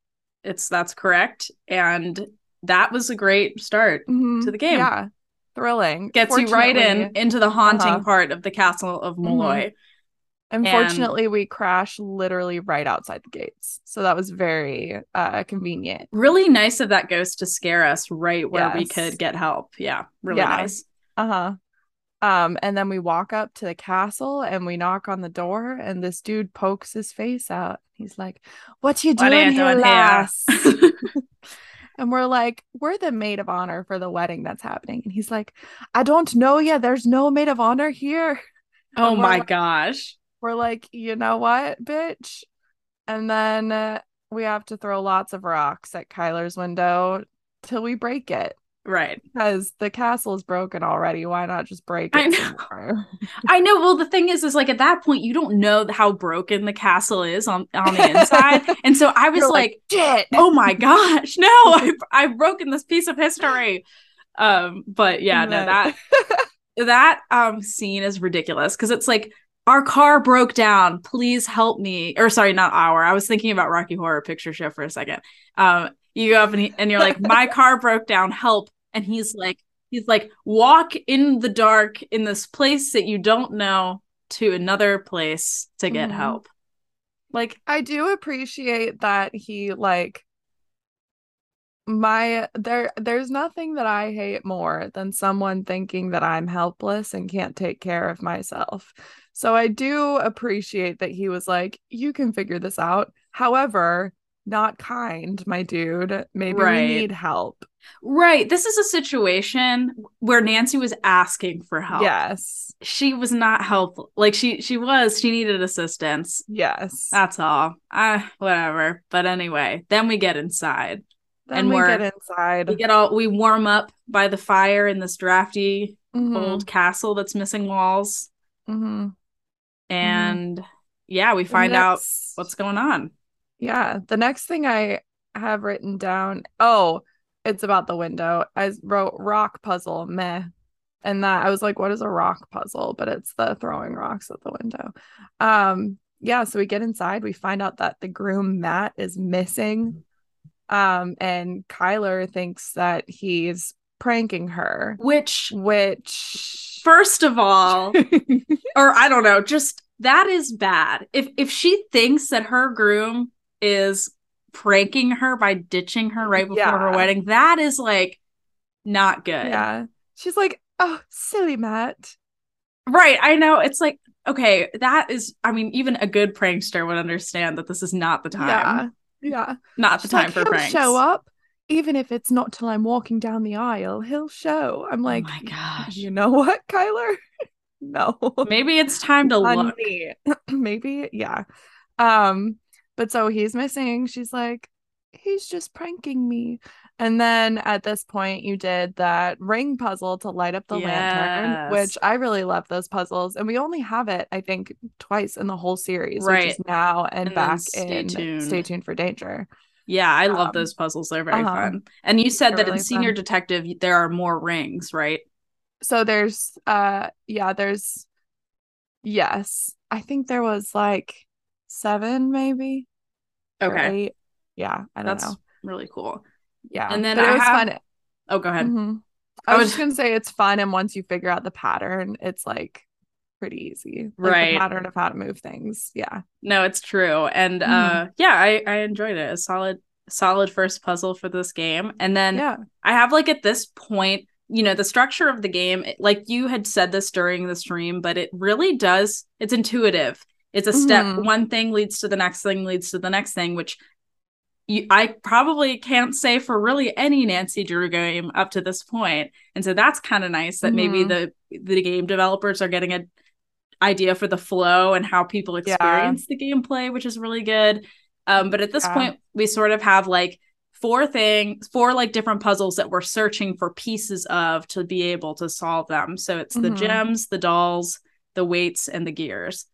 [SPEAKER 1] It's that's correct. And that was a great start.
[SPEAKER 2] Mhm.
[SPEAKER 1] To the game.
[SPEAKER 2] Yeah. Thrilling.
[SPEAKER 1] Gets you right in into the haunting
[SPEAKER 2] Uh-huh.
[SPEAKER 1] part of the castle of Malloy.
[SPEAKER 2] Unfortunately, we crash literally right outside the gates. So that was very uh convenient.
[SPEAKER 1] Really nice of that ghost to scare us right where we could get help. Yeah, really
[SPEAKER 2] Yeah.
[SPEAKER 1] nice.
[SPEAKER 2] Uh-huh. Um, and then we walk up to the castle and we knock on the door, and this dude pokes his face out. He's like, What you
[SPEAKER 1] What are
[SPEAKER 2] doing
[SPEAKER 1] you
[SPEAKER 2] here,
[SPEAKER 1] doing here?"
[SPEAKER 2] lass? and we're like, We're the maid of honor for the wedding that's happening. And he's like, I don't know yet. There's no maid of honor here.
[SPEAKER 1] oh my
[SPEAKER 2] like-
[SPEAKER 1] gosh.
[SPEAKER 2] We're like, you know what, bitch? And then uh, we have to throw lots of rocks at Kyler's window till we break it.
[SPEAKER 1] Right.
[SPEAKER 2] Because the castle is broken already. Why not just break it?
[SPEAKER 1] I know. I know. Well, the thing is, is like at that point, you don't know how broken the castle is on on the inside, and so I was
[SPEAKER 2] You're
[SPEAKER 1] like,
[SPEAKER 2] shit.
[SPEAKER 1] "Oh my gosh, no! I I've broken this piece of history." Um, but yeah, no, that that um scene is ridiculous because it's like our car broke down. Please help me. Or sorry, not our. I was thinking about Rocky Horror Picture Show for a second. Um, you go up and he, and you're like, "My car broke down. Help!" And he's like, he's like, "Walk in the dark in this place that you don't know to another place to get
[SPEAKER 2] Mhm.
[SPEAKER 1] help." Like,
[SPEAKER 2] I do appreciate that he like my there there's nothing that I hate more than someone thinking that I'm helpless and can't take care of myself. So I do appreciate that he was like, you can figure this out. However, not kind, my dude. Maybe
[SPEAKER 1] Right.
[SPEAKER 2] we need help.
[SPEAKER 1] right, this is a situation where Nancy was asking for help.
[SPEAKER 2] Yes.
[SPEAKER 1] she was not helpful. Like she she was, she needed assistance.
[SPEAKER 2] Yes.
[SPEAKER 1] That's all. Ah, whatever. But anyway, then we get inside.
[SPEAKER 2] then
[SPEAKER 1] and
[SPEAKER 2] we get inside.
[SPEAKER 1] We get all we warm up by the fire in this drafty
[SPEAKER 2] Mhm,
[SPEAKER 1] old castle that's missing walls.
[SPEAKER 2] mhm.
[SPEAKER 1] And yeah, we
[SPEAKER 2] The
[SPEAKER 1] find out what's going on.
[SPEAKER 2] Yeah, the next thing I have written down, oh, it's about the window. I wrote rock puzzle, meh. And that I was like, what is a rock puzzle? But it's the throwing rocks at the window. Um, yeah, so we get inside, we find out that the groom Matt is missing. Um, and Kyler thinks that he's pranking her,
[SPEAKER 1] Which
[SPEAKER 2] which
[SPEAKER 1] first of all, or I don't know, just that is bad. If if she thinks that her groom is pranking her by ditching her right before her wedding, that is like not good.
[SPEAKER 2] yeah. She's like, oh, silly Matt.
[SPEAKER 1] Right. I know. It's like, okay, that is I mean, even a good prankster would understand that this is not the time.
[SPEAKER 2] Yeah. Yeah.
[SPEAKER 1] Not the
[SPEAKER 2] She's
[SPEAKER 1] time
[SPEAKER 2] like,
[SPEAKER 1] for pranks.
[SPEAKER 2] show up, even if it's not till I'm walking down the aisle. He'll show. I'm like,
[SPEAKER 1] oh my gosh.
[SPEAKER 2] you know what, Kyler? no,
[SPEAKER 1] Maybe it's time to look.
[SPEAKER 2] Maybe, yeah. Um, but so he's missing. She's like, he's just pranking me. And then at this point, you did that ring puzzle to light up the lantern, which I really love those puzzles. And we only have it, I think, twice in the whole series, which
[SPEAKER 1] Right.
[SPEAKER 2] is now and,
[SPEAKER 1] And
[SPEAKER 2] back
[SPEAKER 1] Stay
[SPEAKER 2] in
[SPEAKER 1] Tuned.
[SPEAKER 2] Stay Tuned for Danger.
[SPEAKER 1] Yeah, I love
[SPEAKER 2] Um,
[SPEAKER 1] those puzzles. They're very
[SPEAKER 2] uh-huh.
[SPEAKER 1] fun. And you said
[SPEAKER 2] They're
[SPEAKER 1] that in Senior
[SPEAKER 2] fun.
[SPEAKER 1] Detective there are more rings, right?
[SPEAKER 2] so there's uh yeah there's yes i think there was like seven maybe
[SPEAKER 1] Okay.
[SPEAKER 2] yeah i don't
[SPEAKER 1] That's
[SPEAKER 2] know
[SPEAKER 1] really cool.
[SPEAKER 2] Yeah.
[SPEAKER 1] And then
[SPEAKER 2] but
[SPEAKER 1] I
[SPEAKER 2] it was
[SPEAKER 1] have-
[SPEAKER 2] fun.
[SPEAKER 1] Oh, go ahead.
[SPEAKER 2] Mhm.
[SPEAKER 1] I
[SPEAKER 2] I was
[SPEAKER 1] was-
[SPEAKER 2] just gonna say it's fun, and once you figure out the pattern, it's like pretty easy. Like,
[SPEAKER 1] Right.
[SPEAKER 2] The pattern of how to move things. Yeah.
[SPEAKER 1] No, it's true. And
[SPEAKER 2] Mhm.
[SPEAKER 1] uh yeah, I I enjoyed it. A solid solid first puzzle for this game. And then
[SPEAKER 2] yeah.
[SPEAKER 1] I have like at this point, you know, the structure of the game, like you had said this during the stream, but it really does it's intuitive. It's a step
[SPEAKER 2] Mhm.
[SPEAKER 1] one thing leads to the next thing leads to the next thing, which you, I probably can't say for really any Nancy Drew game up to this point. And so that's kind of nice that maybe
[SPEAKER 2] Mhm.
[SPEAKER 1] the the game developers are getting a idea for the flow and how people
[SPEAKER 2] Yeah.
[SPEAKER 1] experience the gameplay, which is really good. Um, but at this
[SPEAKER 2] Yeah.
[SPEAKER 1] point, we sort of have like four things, four like different puzzles that we're searching for pieces of to be able to solve them. So it's the
[SPEAKER 2] Mhm.
[SPEAKER 1] gems, the dolls, the weights, and the gears.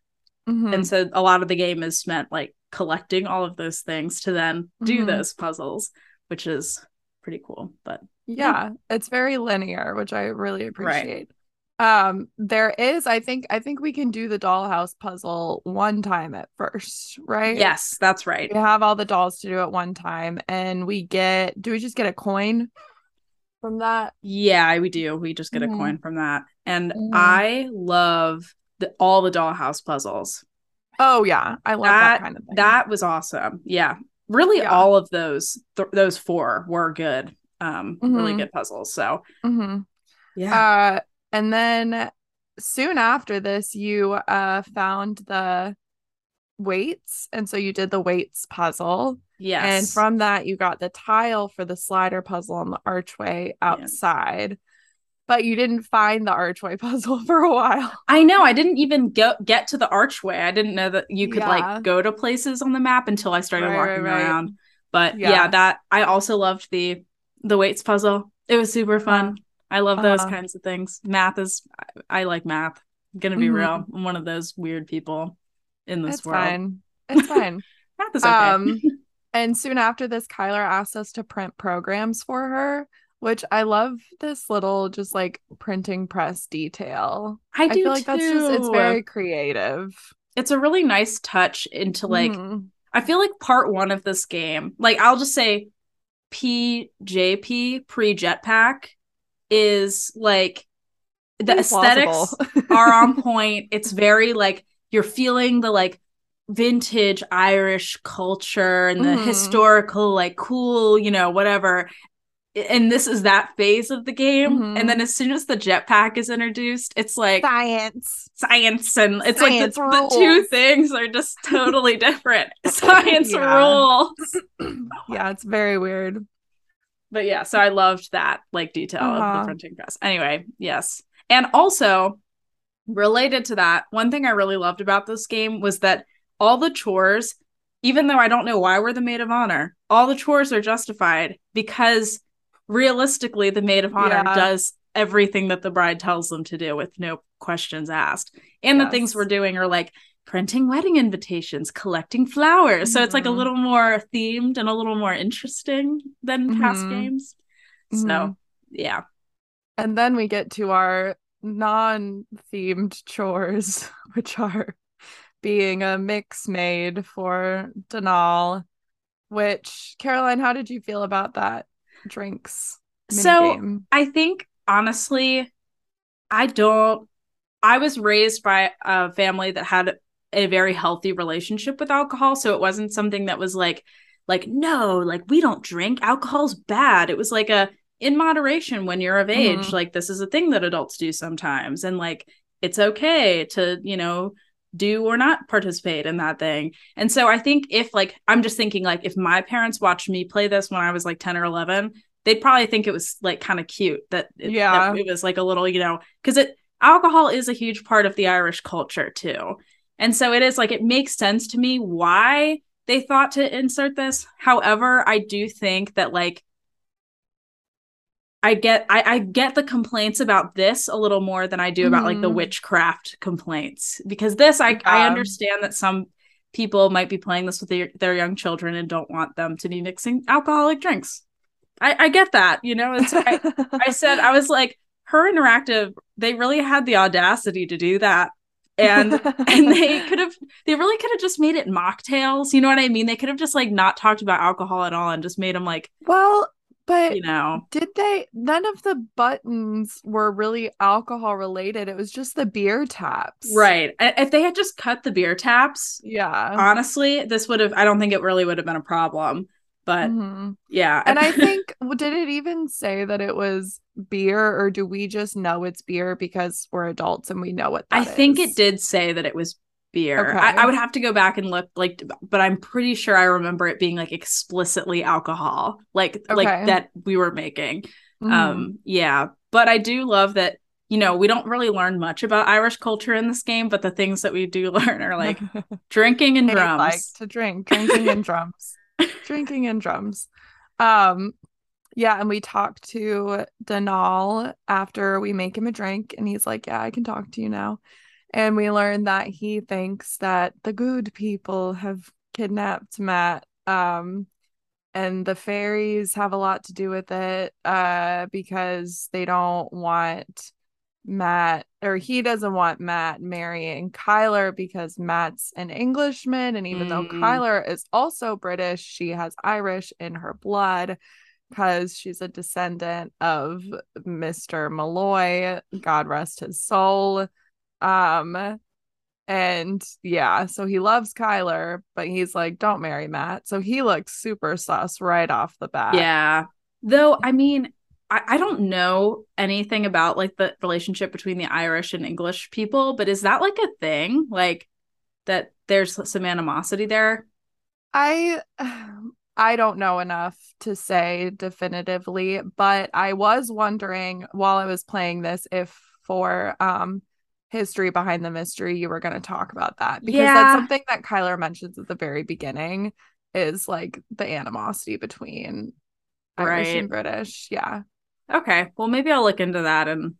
[SPEAKER 2] Mhm.
[SPEAKER 1] And so a lot of the game is spent like collecting all of those things to then do
[SPEAKER 2] Mhm.
[SPEAKER 1] those puzzles, which is pretty cool. But
[SPEAKER 2] yeah it's very linear which i really appreciate um there is i think i think we can do the dollhouse puzzle one time at first right
[SPEAKER 1] yes, that's right.
[SPEAKER 2] we have all the dolls to do at one time and we get do we just get a coin from that
[SPEAKER 1] Yeah, we do. We just get
[SPEAKER 2] Mhm.
[SPEAKER 1] a coin from that. And
[SPEAKER 2] Mhm.
[SPEAKER 1] I love the, all the dollhouse puzzles.
[SPEAKER 2] oh yeah i love that,
[SPEAKER 1] That-
[SPEAKER 2] kind of thing
[SPEAKER 1] That was awesome. Yeah. Really
[SPEAKER 2] Yeah.
[SPEAKER 1] all of those th- those four were good. Um really
[SPEAKER 2] Mhm.
[SPEAKER 1] good puzzles. So,
[SPEAKER 2] Mhm.
[SPEAKER 1] yeah.
[SPEAKER 2] uh and then soon after this you uh found the weights and so you did the weights puzzle
[SPEAKER 1] yes.
[SPEAKER 2] And from that, you got the tile for the slider puzzle on the archway outside. But you didn't find the archway puzzle for a while.
[SPEAKER 1] I know I didn't even go get to the archway. I didn't know that you could
[SPEAKER 2] Yeah.
[SPEAKER 1] like go to places on the map until I started
[SPEAKER 2] Right,
[SPEAKER 1] walking
[SPEAKER 2] right, right.
[SPEAKER 1] around. But yeah.
[SPEAKER 2] Yeah.
[SPEAKER 1] that I also loved the the weights puzzle. It was super fun. I love those
[SPEAKER 2] Uh-huh.
[SPEAKER 1] kinds of things. Math is I, I like math. I'm gonna be
[SPEAKER 2] Mhm.
[SPEAKER 1] real. I'm one of those weird people in this world.
[SPEAKER 2] It's
[SPEAKER 1] world.
[SPEAKER 2] fine. It's fine.
[SPEAKER 1] Math is okay.
[SPEAKER 2] Um, and soon after this, Kyler asked us to print programs for her, which I love this little just like printing press detail.
[SPEAKER 1] I do
[SPEAKER 2] I feel like that's just it's very creative.
[SPEAKER 1] it's a really nice touch into like
[SPEAKER 2] Mhm.
[SPEAKER 1] I feel like part one of this game, like I'll just say PJP pre jetpack is like the aesthetics are on point. It's very like you're feeling the like vintage Irish culture and the
[SPEAKER 2] Mhm.
[SPEAKER 1] historical, like cool, you know, whatever. And this is that phase of the game.
[SPEAKER 2] Mhm.
[SPEAKER 1] And then as soon as the jetpack is introduced, it's like
[SPEAKER 2] Science.
[SPEAKER 1] science and it's
[SPEAKER 2] Science
[SPEAKER 1] like the, the two things are just totally different. Science rules.
[SPEAKER 2] yeah, it's very weird.
[SPEAKER 1] But yeah, so I loved that like detail of
[SPEAKER 2] Uh-huh.
[SPEAKER 1] the printing press. Anyway, yes. And also related to that, one thing I really loved about this game was that all the chores, even though I don't know why we're the maid of honor, all the chores are justified because realistically the maid of honor
[SPEAKER 2] Yeah.
[SPEAKER 1] does everything that the bride tells them to do with no questions asked. And the things we're doing are like printing wedding invitations, collecting flowers. So it's like a
[SPEAKER 2] Mhm.
[SPEAKER 1] little more themed and a little more interesting than past
[SPEAKER 2] Mhm.
[SPEAKER 1] games. So,
[SPEAKER 2] Mhm.
[SPEAKER 1] yeah.
[SPEAKER 2] And then we get to our non-themed chores, which are being a mix made for Donal. Which Caroline, how did you feel about that drinks
[SPEAKER 1] So
[SPEAKER 2] minigame?
[SPEAKER 1] I think honestly, I don't. I was raised by a family that had a very healthy relationship with alcohol, so it wasn't something that was like, like no, like we don't drink. Alcohol's bad. It was like a in moderation when you're of age.
[SPEAKER 2] Mhm.
[SPEAKER 1] Like this is a thing that adults do sometimes, and like it's okay to you know do or not participate in that thing. And so I think if like I'm just thinking like if my parents watched me play this when I was like 10 or 11, they'd probably think it was like kind of cute that it,
[SPEAKER 2] Yeah.
[SPEAKER 1] that it was like a little, you know, cuz it alcohol is a huge part of the Irish culture too. And so it is like it makes sense to me why they thought to insert this. However, I do think that like I get I, I get the complaints about this a little more than I do about like the
[SPEAKER 2] Mhm.
[SPEAKER 1] witchcraft complaints because this I I understand that some people might be playing this with their, their young children and don't want them to be mixing alcoholic drinks. I I get that, you know. It's I, I said I was like Her Interactive they really had the audacity to do that and and they could have they really could have just made it mocktails you know what i mean they could have just like not talked about alcohol at all and just made them like
[SPEAKER 2] well, But
[SPEAKER 1] you know.
[SPEAKER 2] did they none of the buttons were really alcohol related. It was just the beer taps.
[SPEAKER 1] Right. If they had just cut the beer taps,
[SPEAKER 2] Yeah.
[SPEAKER 1] honestly, this would have I don't think it really would have been a problem. But
[SPEAKER 2] Mhm.
[SPEAKER 1] yeah.
[SPEAKER 2] And I think did it even say that it was beer or do we just know it's beer because we're adults and we know what
[SPEAKER 1] I
[SPEAKER 2] that
[SPEAKER 1] think it did say that it was beer.
[SPEAKER 2] Okay.
[SPEAKER 1] I, I would have to go back and look, like, but I'm pretty sure I remember it being like explicitly alcohol, like
[SPEAKER 2] Okay.
[SPEAKER 1] like that we were making.
[SPEAKER 2] Mhm.
[SPEAKER 1] Um, yeah, but I do love that. You know, we don't really learn much about Irish culture in this game, but the things that we do learn are like drinking and drums.
[SPEAKER 2] like to drink, drinking and drums, drinking and drums. Um, yeah, and we talk to Donal after we make him a drink, and he's like, "Yeah, I can talk to you now." And we learn that he thinks that the good people have kidnapped Matt. Um, and the fairies have a lot to do with it, uh, because they don't want Matt or he doesn't want Matt marrying Kyler because Matt's an Englishman. And even though
[SPEAKER 1] Mm.
[SPEAKER 2] Kyler is also British, she has Irish in her blood because she's a descendant of Mr. Malloy. God rest his soul. Um, and yeah, so he loves Kyler, but he's like, don't marry Matt. So he looks super sus right off the bat.
[SPEAKER 1] Yeah. Though, I mean, I, I don't know anything about like the relationship between the Irish and English people, but is that like a thing? Like that there's some animosity there?
[SPEAKER 2] I I don't know enough to say definitively, but I was wondering while I was playing this if for um history behind the mystery you were going to talk about that because
[SPEAKER 1] Yeah.
[SPEAKER 2] that's something that Kyler mentions at the very beginning is like the animosity between Irish and British. Yeah.
[SPEAKER 1] Okay. Well, maybe I'll look into that and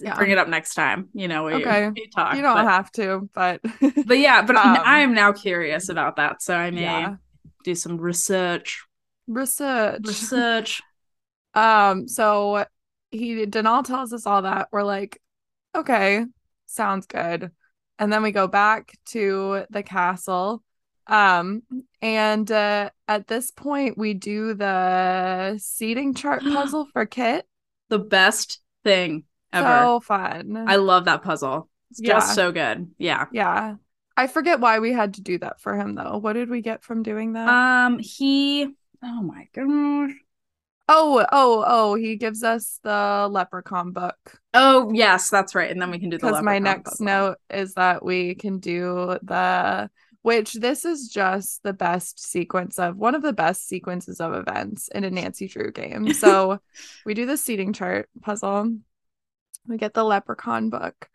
[SPEAKER 2] Yeah.
[SPEAKER 1] bring it up next time. You know, we,
[SPEAKER 2] Okay.
[SPEAKER 1] we talk.
[SPEAKER 2] you don't
[SPEAKER 1] but,
[SPEAKER 2] have to, but
[SPEAKER 1] but yeah, but
[SPEAKER 2] Um,
[SPEAKER 1] I am now curious about that. So I may
[SPEAKER 2] yeah.
[SPEAKER 1] do some research.
[SPEAKER 2] Research.
[SPEAKER 1] Research.
[SPEAKER 2] Um, so he Donal tells us all that. We're like, okay, sounds good. And then we go back to the castle. Um, and uh at this point we do the seating chart puzzle for Kit.
[SPEAKER 1] the best thing ever.
[SPEAKER 2] So fun.
[SPEAKER 1] I love that puzzle. It's
[SPEAKER 2] Yeah.
[SPEAKER 1] just so good. Yeah.
[SPEAKER 2] yeah. I forget why we had to do that for him though. What did we get from doing that?
[SPEAKER 1] Um, he. Oh my gosh.
[SPEAKER 2] oh, oh, oh, he gives us the leprechaun book.
[SPEAKER 1] Oh yes, that's right. And then we can do the
[SPEAKER 2] because my next
[SPEAKER 1] puzzle.
[SPEAKER 2] note is that we can do the which this is just the best sequence of one of the best sequences of events in a Nancy Drew game. So we do the seating chart puzzle. We get the leprechaun book.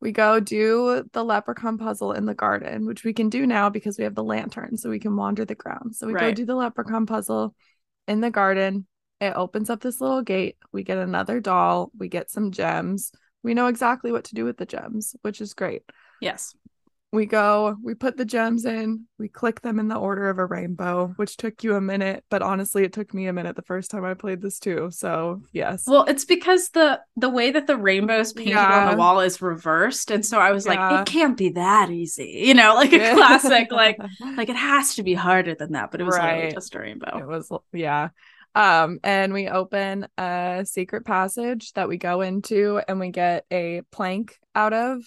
[SPEAKER 2] We go do the leprechaun puzzle in the garden, which we can do now because we have the lantern, so we can wander the grounds. So we go do the leprechaun puzzle in the garden. It opens up this little gate. We get another doll. We get some gems. We know exactly what to do with the gems, which is great.
[SPEAKER 1] Yes.
[SPEAKER 2] We go, we put the gems in, we click them in the order of a rainbow, which took you a minute, but honestly, it took me a minute the first time I played this too. So, yes.
[SPEAKER 1] Well, it's because the the way that the rainbow's painted on the wall is reversed, and so I was
[SPEAKER 2] Yeah.
[SPEAKER 1] like, it can't be that easy, you know, like a
[SPEAKER 2] Yeah.
[SPEAKER 1] classic, like like it has to be harder than that. But it was
[SPEAKER 2] Right.
[SPEAKER 1] just a rainbow.
[SPEAKER 2] it was yeah um and we open a secret passage that we go into and we get a plank out of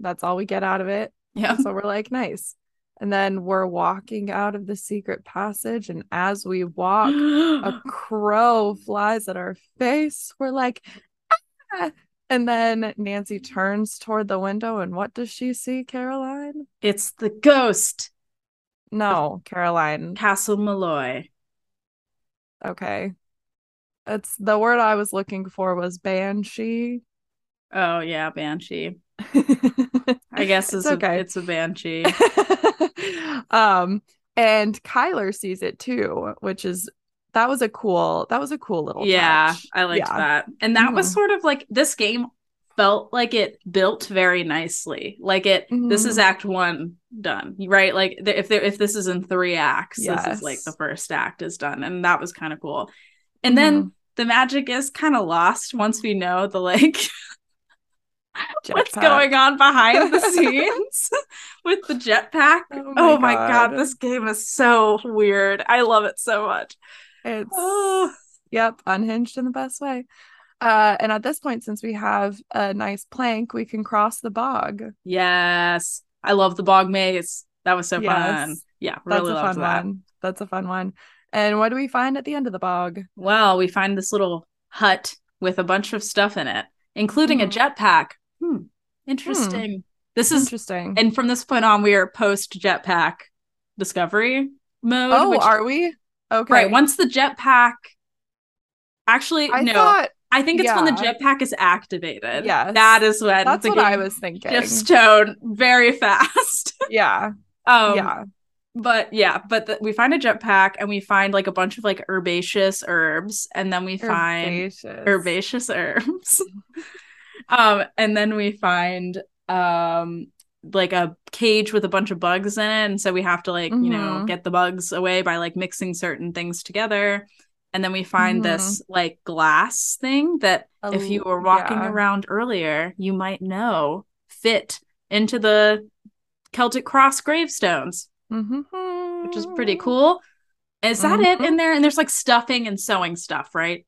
[SPEAKER 2] that's all we get out of it
[SPEAKER 1] Yeah.
[SPEAKER 2] so we're like nice and then we're walking out of the secret passage and as we walk a crow flies at our face we're like ah! and then nancy turns toward the window and what does she see caroline
[SPEAKER 1] it's the ghost,
[SPEAKER 2] no caroline
[SPEAKER 1] Castle Malloy.
[SPEAKER 2] Okay. It's the word I was looking for was banshee.
[SPEAKER 1] Oh yeah, banshee. I guess
[SPEAKER 2] It's
[SPEAKER 1] it's,
[SPEAKER 2] okay.
[SPEAKER 1] a, it's a banshee.
[SPEAKER 2] um and Kyler sees it too, which is that was a cool that was a cool little
[SPEAKER 1] yeah,
[SPEAKER 2] touch.
[SPEAKER 1] I liked
[SPEAKER 2] Yeah.
[SPEAKER 1] that, and that was
[SPEAKER 2] Mhm.
[SPEAKER 1] sort of like this game felt like it built very nicely. Like it, this is
[SPEAKER 2] Mhm.
[SPEAKER 1] Act One done, right? Like th- if there, if this is in three acts, this is like the first act is done, and that was kind of cool. And then
[SPEAKER 2] Mhm.
[SPEAKER 1] the magic is kind of lost once we know the like what's going on behind the scenes with the jetpack.
[SPEAKER 2] Oh
[SPEAKER 1] Oh
[SPEAKER 2] my
[SPEAKER 1] my, god.
[SPEAKER 2] God.
[SPEAKER 1] this game is so weird. I love it so much.
[SPEAKER 2] It's
[SPEAKER 1] Oh.
[SPEAKER 2] yep, unhinged in the best way. Uh, and at this point, since we have a nice plank, we can cross the bog.
[SPEAKER 1] Yes. I love the bog maze. That was so fun.
[SPEAKER 2] Yes.
[SPEAKER 1] Yeah,
[SPEAKER 2] That's
[SPEAKER 1] really
[SPEAKER 2] a fun
[SPEAKER 1] that.
[SPEAKER 2] one. That's a fun one. And what do we find at the end of the bog?
[SPEAKER 1] Well, we find this little hut with a bunch of stuff in it, including
[SPEAKER 2] Mhm.
[SPEAKER 1] a jetpack. Hmm. Interesting. This is
[SPEAKER 2] Interesting.
[SPEAKER 1] and from this point on we are post jetpack discovery mode.
[SPEAKER 2] oh,
[SPEAKER 1] which-
[SPEAKER 2] are we? Okay.
[SPEAKER 1] right. Once the jetpack actually
[SPEAKER 2] I
[SPEAKER 1] no,
[SPEAKER 2] thought
[SPEAKER 1] I think it's when the jetpack is activated.
[SPEAKER 2] Yeah.
[SPEAKER 1] That is when
[SPEAKER 2] that's
[SPEAKER 1] the
[SPEAKER 2] what I was thinking.
[SPEAKER 1] Just tone very fast.
[SPEAKER 2] Yeah.
[SPEAKER 1] um
[SPEAKER 2] yeah.
[SPEAKER 1] But yeah, but the, we find a jetpack and we find like a bunch of like herbaceous herbs, and then we find
[SPEAKER 2] Herbaceous.
[SPEAKER 1] herbaceous herbs. um, and then we find um like a cage with a bunch of bugs in it, and so we have to like you know
[SPEAKER 2] Mhm.
[SPEAKER 1] get the bugs away by like mixing certain things together. And then we find this like glass thing that if you
[SPEAKER 2] Oh,
[SPEAKER 1] were walking
[SPEAKER 2] yeah.
[SPEAKER 1] around earlier, you might know fit into the Celtic cross gravestones Which is pretty cool. Is that it
[SPEAKER 2] Mhm.
[SPEAKER 1] in there? And there's like stuffing and sewing stuff, right?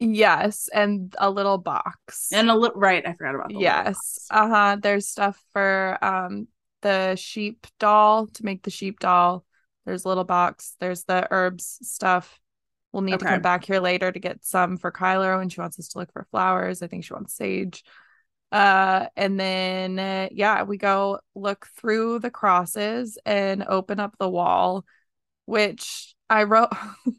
[SPEAKER 2] Yes, and a little box.
[SPEAKER 1] And a little right, I forgot about the
[SPEAKER 2] yes. Uh-huh. There's stuff for um the sheep doll to make the sheep doll. There's a little box. There's the herbs stuff. We'll need to come back here later to get some for Kyler when she wants us to look for flowers. I think she wants sage. Uh, and then uh, yeah, we go look through the crosses and open up the wall, which I wrote.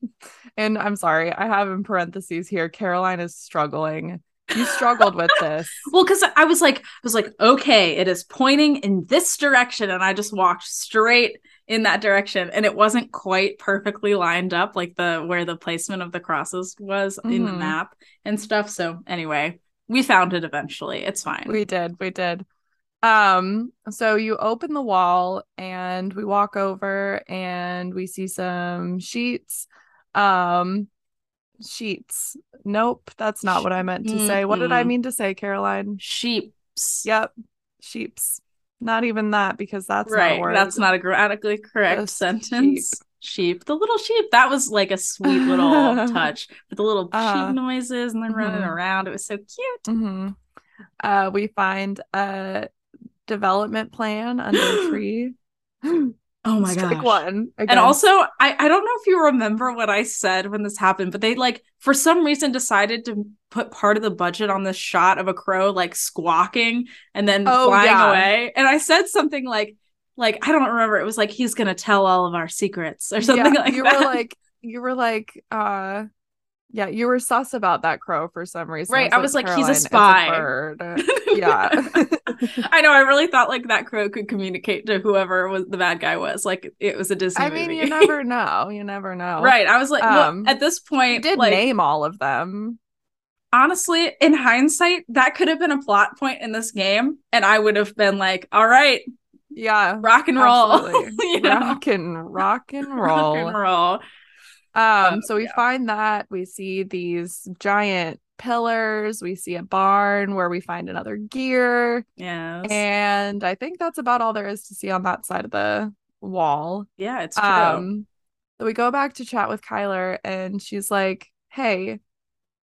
[SPEAKER 2] and I'm sorry, I have in parentheses here. Caroline is struggling. You struggled with this.
[SPEAKER 1] Well, because I was like, I was like, okay, it is pointing in this direction, and I just walked straight in that direction, and it wasn't quite perfectly lined up, like the where the placement of the crosses was in the
[SPEAKER 2] Mhm.
[SPEAKER 1] map and stuff. So anyway, we found it eventually. It's fine.
[SPEAKER 2] We did, we did. Um, so you open the wall and we walk over and we see some sheets. Um, sheets. Nope, that's not what I meant to say. What did I mean to say, Caroline?
[SPEAKER 1] Sheeps.
[SPEAKER 2] Yep, sheeps. Not even that because that's not a
[SPEAKER 1] right.
[SPEAKER 2] word.
[SPEAKER 1] That's not a grammatically correct
[SPEAKER 2] Just
[SPEAKER 1] sentence. Sheep. The little sheep. That was like a sweet little touch with the little
[SPEAKER 2] Uh,
[SPEAKER 1] sheep noises and then running
[SPEAKER 2] mhm.
[SPEAKER 1] around. It was so cute.
[SPEAKER 2] hmm Uh, we find a development plan under a tree.
[SPEAKER 1] Oh my god!
[SPEAKER 2] one.
[SPEAKER 1] And also, I, I don't know if you remember what I said when this happened, but they like for some reason decided to put part of the budget on this shot of a crow like squawking and then
[SPEAKER 2] Oh,
[SPEAKER 1] flying
[SPEAKER 2] yeah.
[SPEAKER 1] away. And I said something like like I don't remember. It was like he's gonna tell all of our secrets or something
[SPEAKER 2] Yeah,
[SPEAKER 1] like
[SPEAKER 2] you
[SPEAKER 1] that.
[SPEAKER 2] were like you were like uh yeah you were sus about that crow for some reason
[SPEAKER 1] Right, I was like, he's a spy."
[SPEAKER 2] a bird." yeah
[SPEAKER 1] I know. I really thought like that crow could communicate to whoever was the bad guy was. Like it was a Disney
[SPEAKER 2] i mean
[SPEAKER 1] movie.
[SPEAKER 2] you never know you never know
[SPEAKER 1] right. I was like, well,
[SPEAKER 2] Um,
[SPEAKER 1] at this point,
[SPEAKER 2] did
[SPEAKER 1] like
[SPEAKER 2] name all of them
[SPEAKER 1] honestly, in hindsight, that could have been a plot point in this game, and I would have been like, all right,
[SPEAKER 2] yeah
[SPEAKER 1] rock and roll, you know?
[SPEAKER 2] rock and rock and
[SPEAKER 1] rock
[SPEAKER 2] roll
[SPEAKER 1] and roll.
[SPEAKER 2] um
[SPEAKER 1] Oh,
[SPEAKER 2] so we
[SPEAKER 1] yeah.
[SPEAKER 2] find that we see these giant pillars we see a barn where we find another gear
[SPEAKER 1] Yes.
[SPEAKER 2] and i think that's about all there is to see on that side of the wall
[SPEAKER 1] yeah, it's true.
[SPEAKER 2] Um, we go back to chat with Kyler, and she's like, "Hey,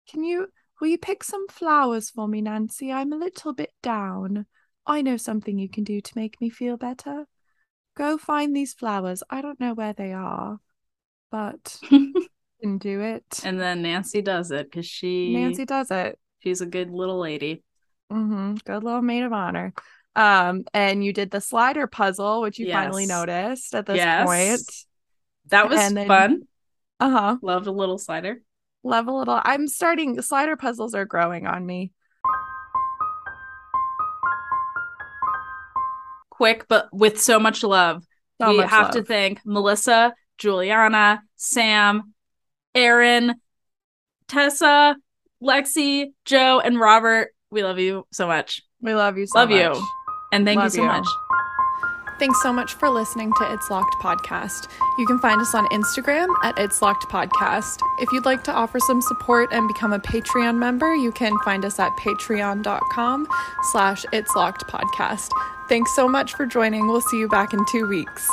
[SPEAKER 2] can you will you pick some flowers for me, Nancy? I'm a little bit down. I know something you can do to make me feel better. Go find these flowers. I don't know where they are, but you can do it."
[SPEAKER 1] and then Nancy does it because she
[SPEAKER 2] Nancy does it.
[SPEAKER 1] she's a good little lady.
[SPEAKER 2] Mm-hmm. Good little maid of honor. Um, and you did the slider puzzle, which you finally noticed at this
[SPEAKER 1] Yes.
[SPEAKER 2] point.
[SPEAKER 1] That was
[SPEAKER 2] then-
[SPEAKER 1] fun.
[SPEAKER 2] Uh huh.
[SPEAKER 1] Loved a little slider.
[SPEAKER 2] love a little i'm starting slider puzzles are growing on me
[SPEAKER 1] Quick, but with so much love.
[SPEAKER 2] so
[SPEAKER 1] we
[SPEAKER 2] much
[SPEAKER 1] have to thank Melissa, Juliana, Sam, Aaron, Tessa, Lexi, Joe, and Robert. We love you so much.
[SPEAKER 2] we love you so
[SPEAKER 1] love
[SPEAKER 2] much.
[SPEAKER 1] you. And thank
[SPEAKER 2] Love
[SPEAKER 1] you so
[SPEAKER 2] you.
[SPEAKER 1] much.
[SPEAKER 2] thanks so much for listening to it's locked podcast you can find us on instagram at it's locked podcast if you'd like to offer some support and become a patreon member you can find us at patreon.com slash it's locked podcast thanks so much for joining. We'll see you back in two weeks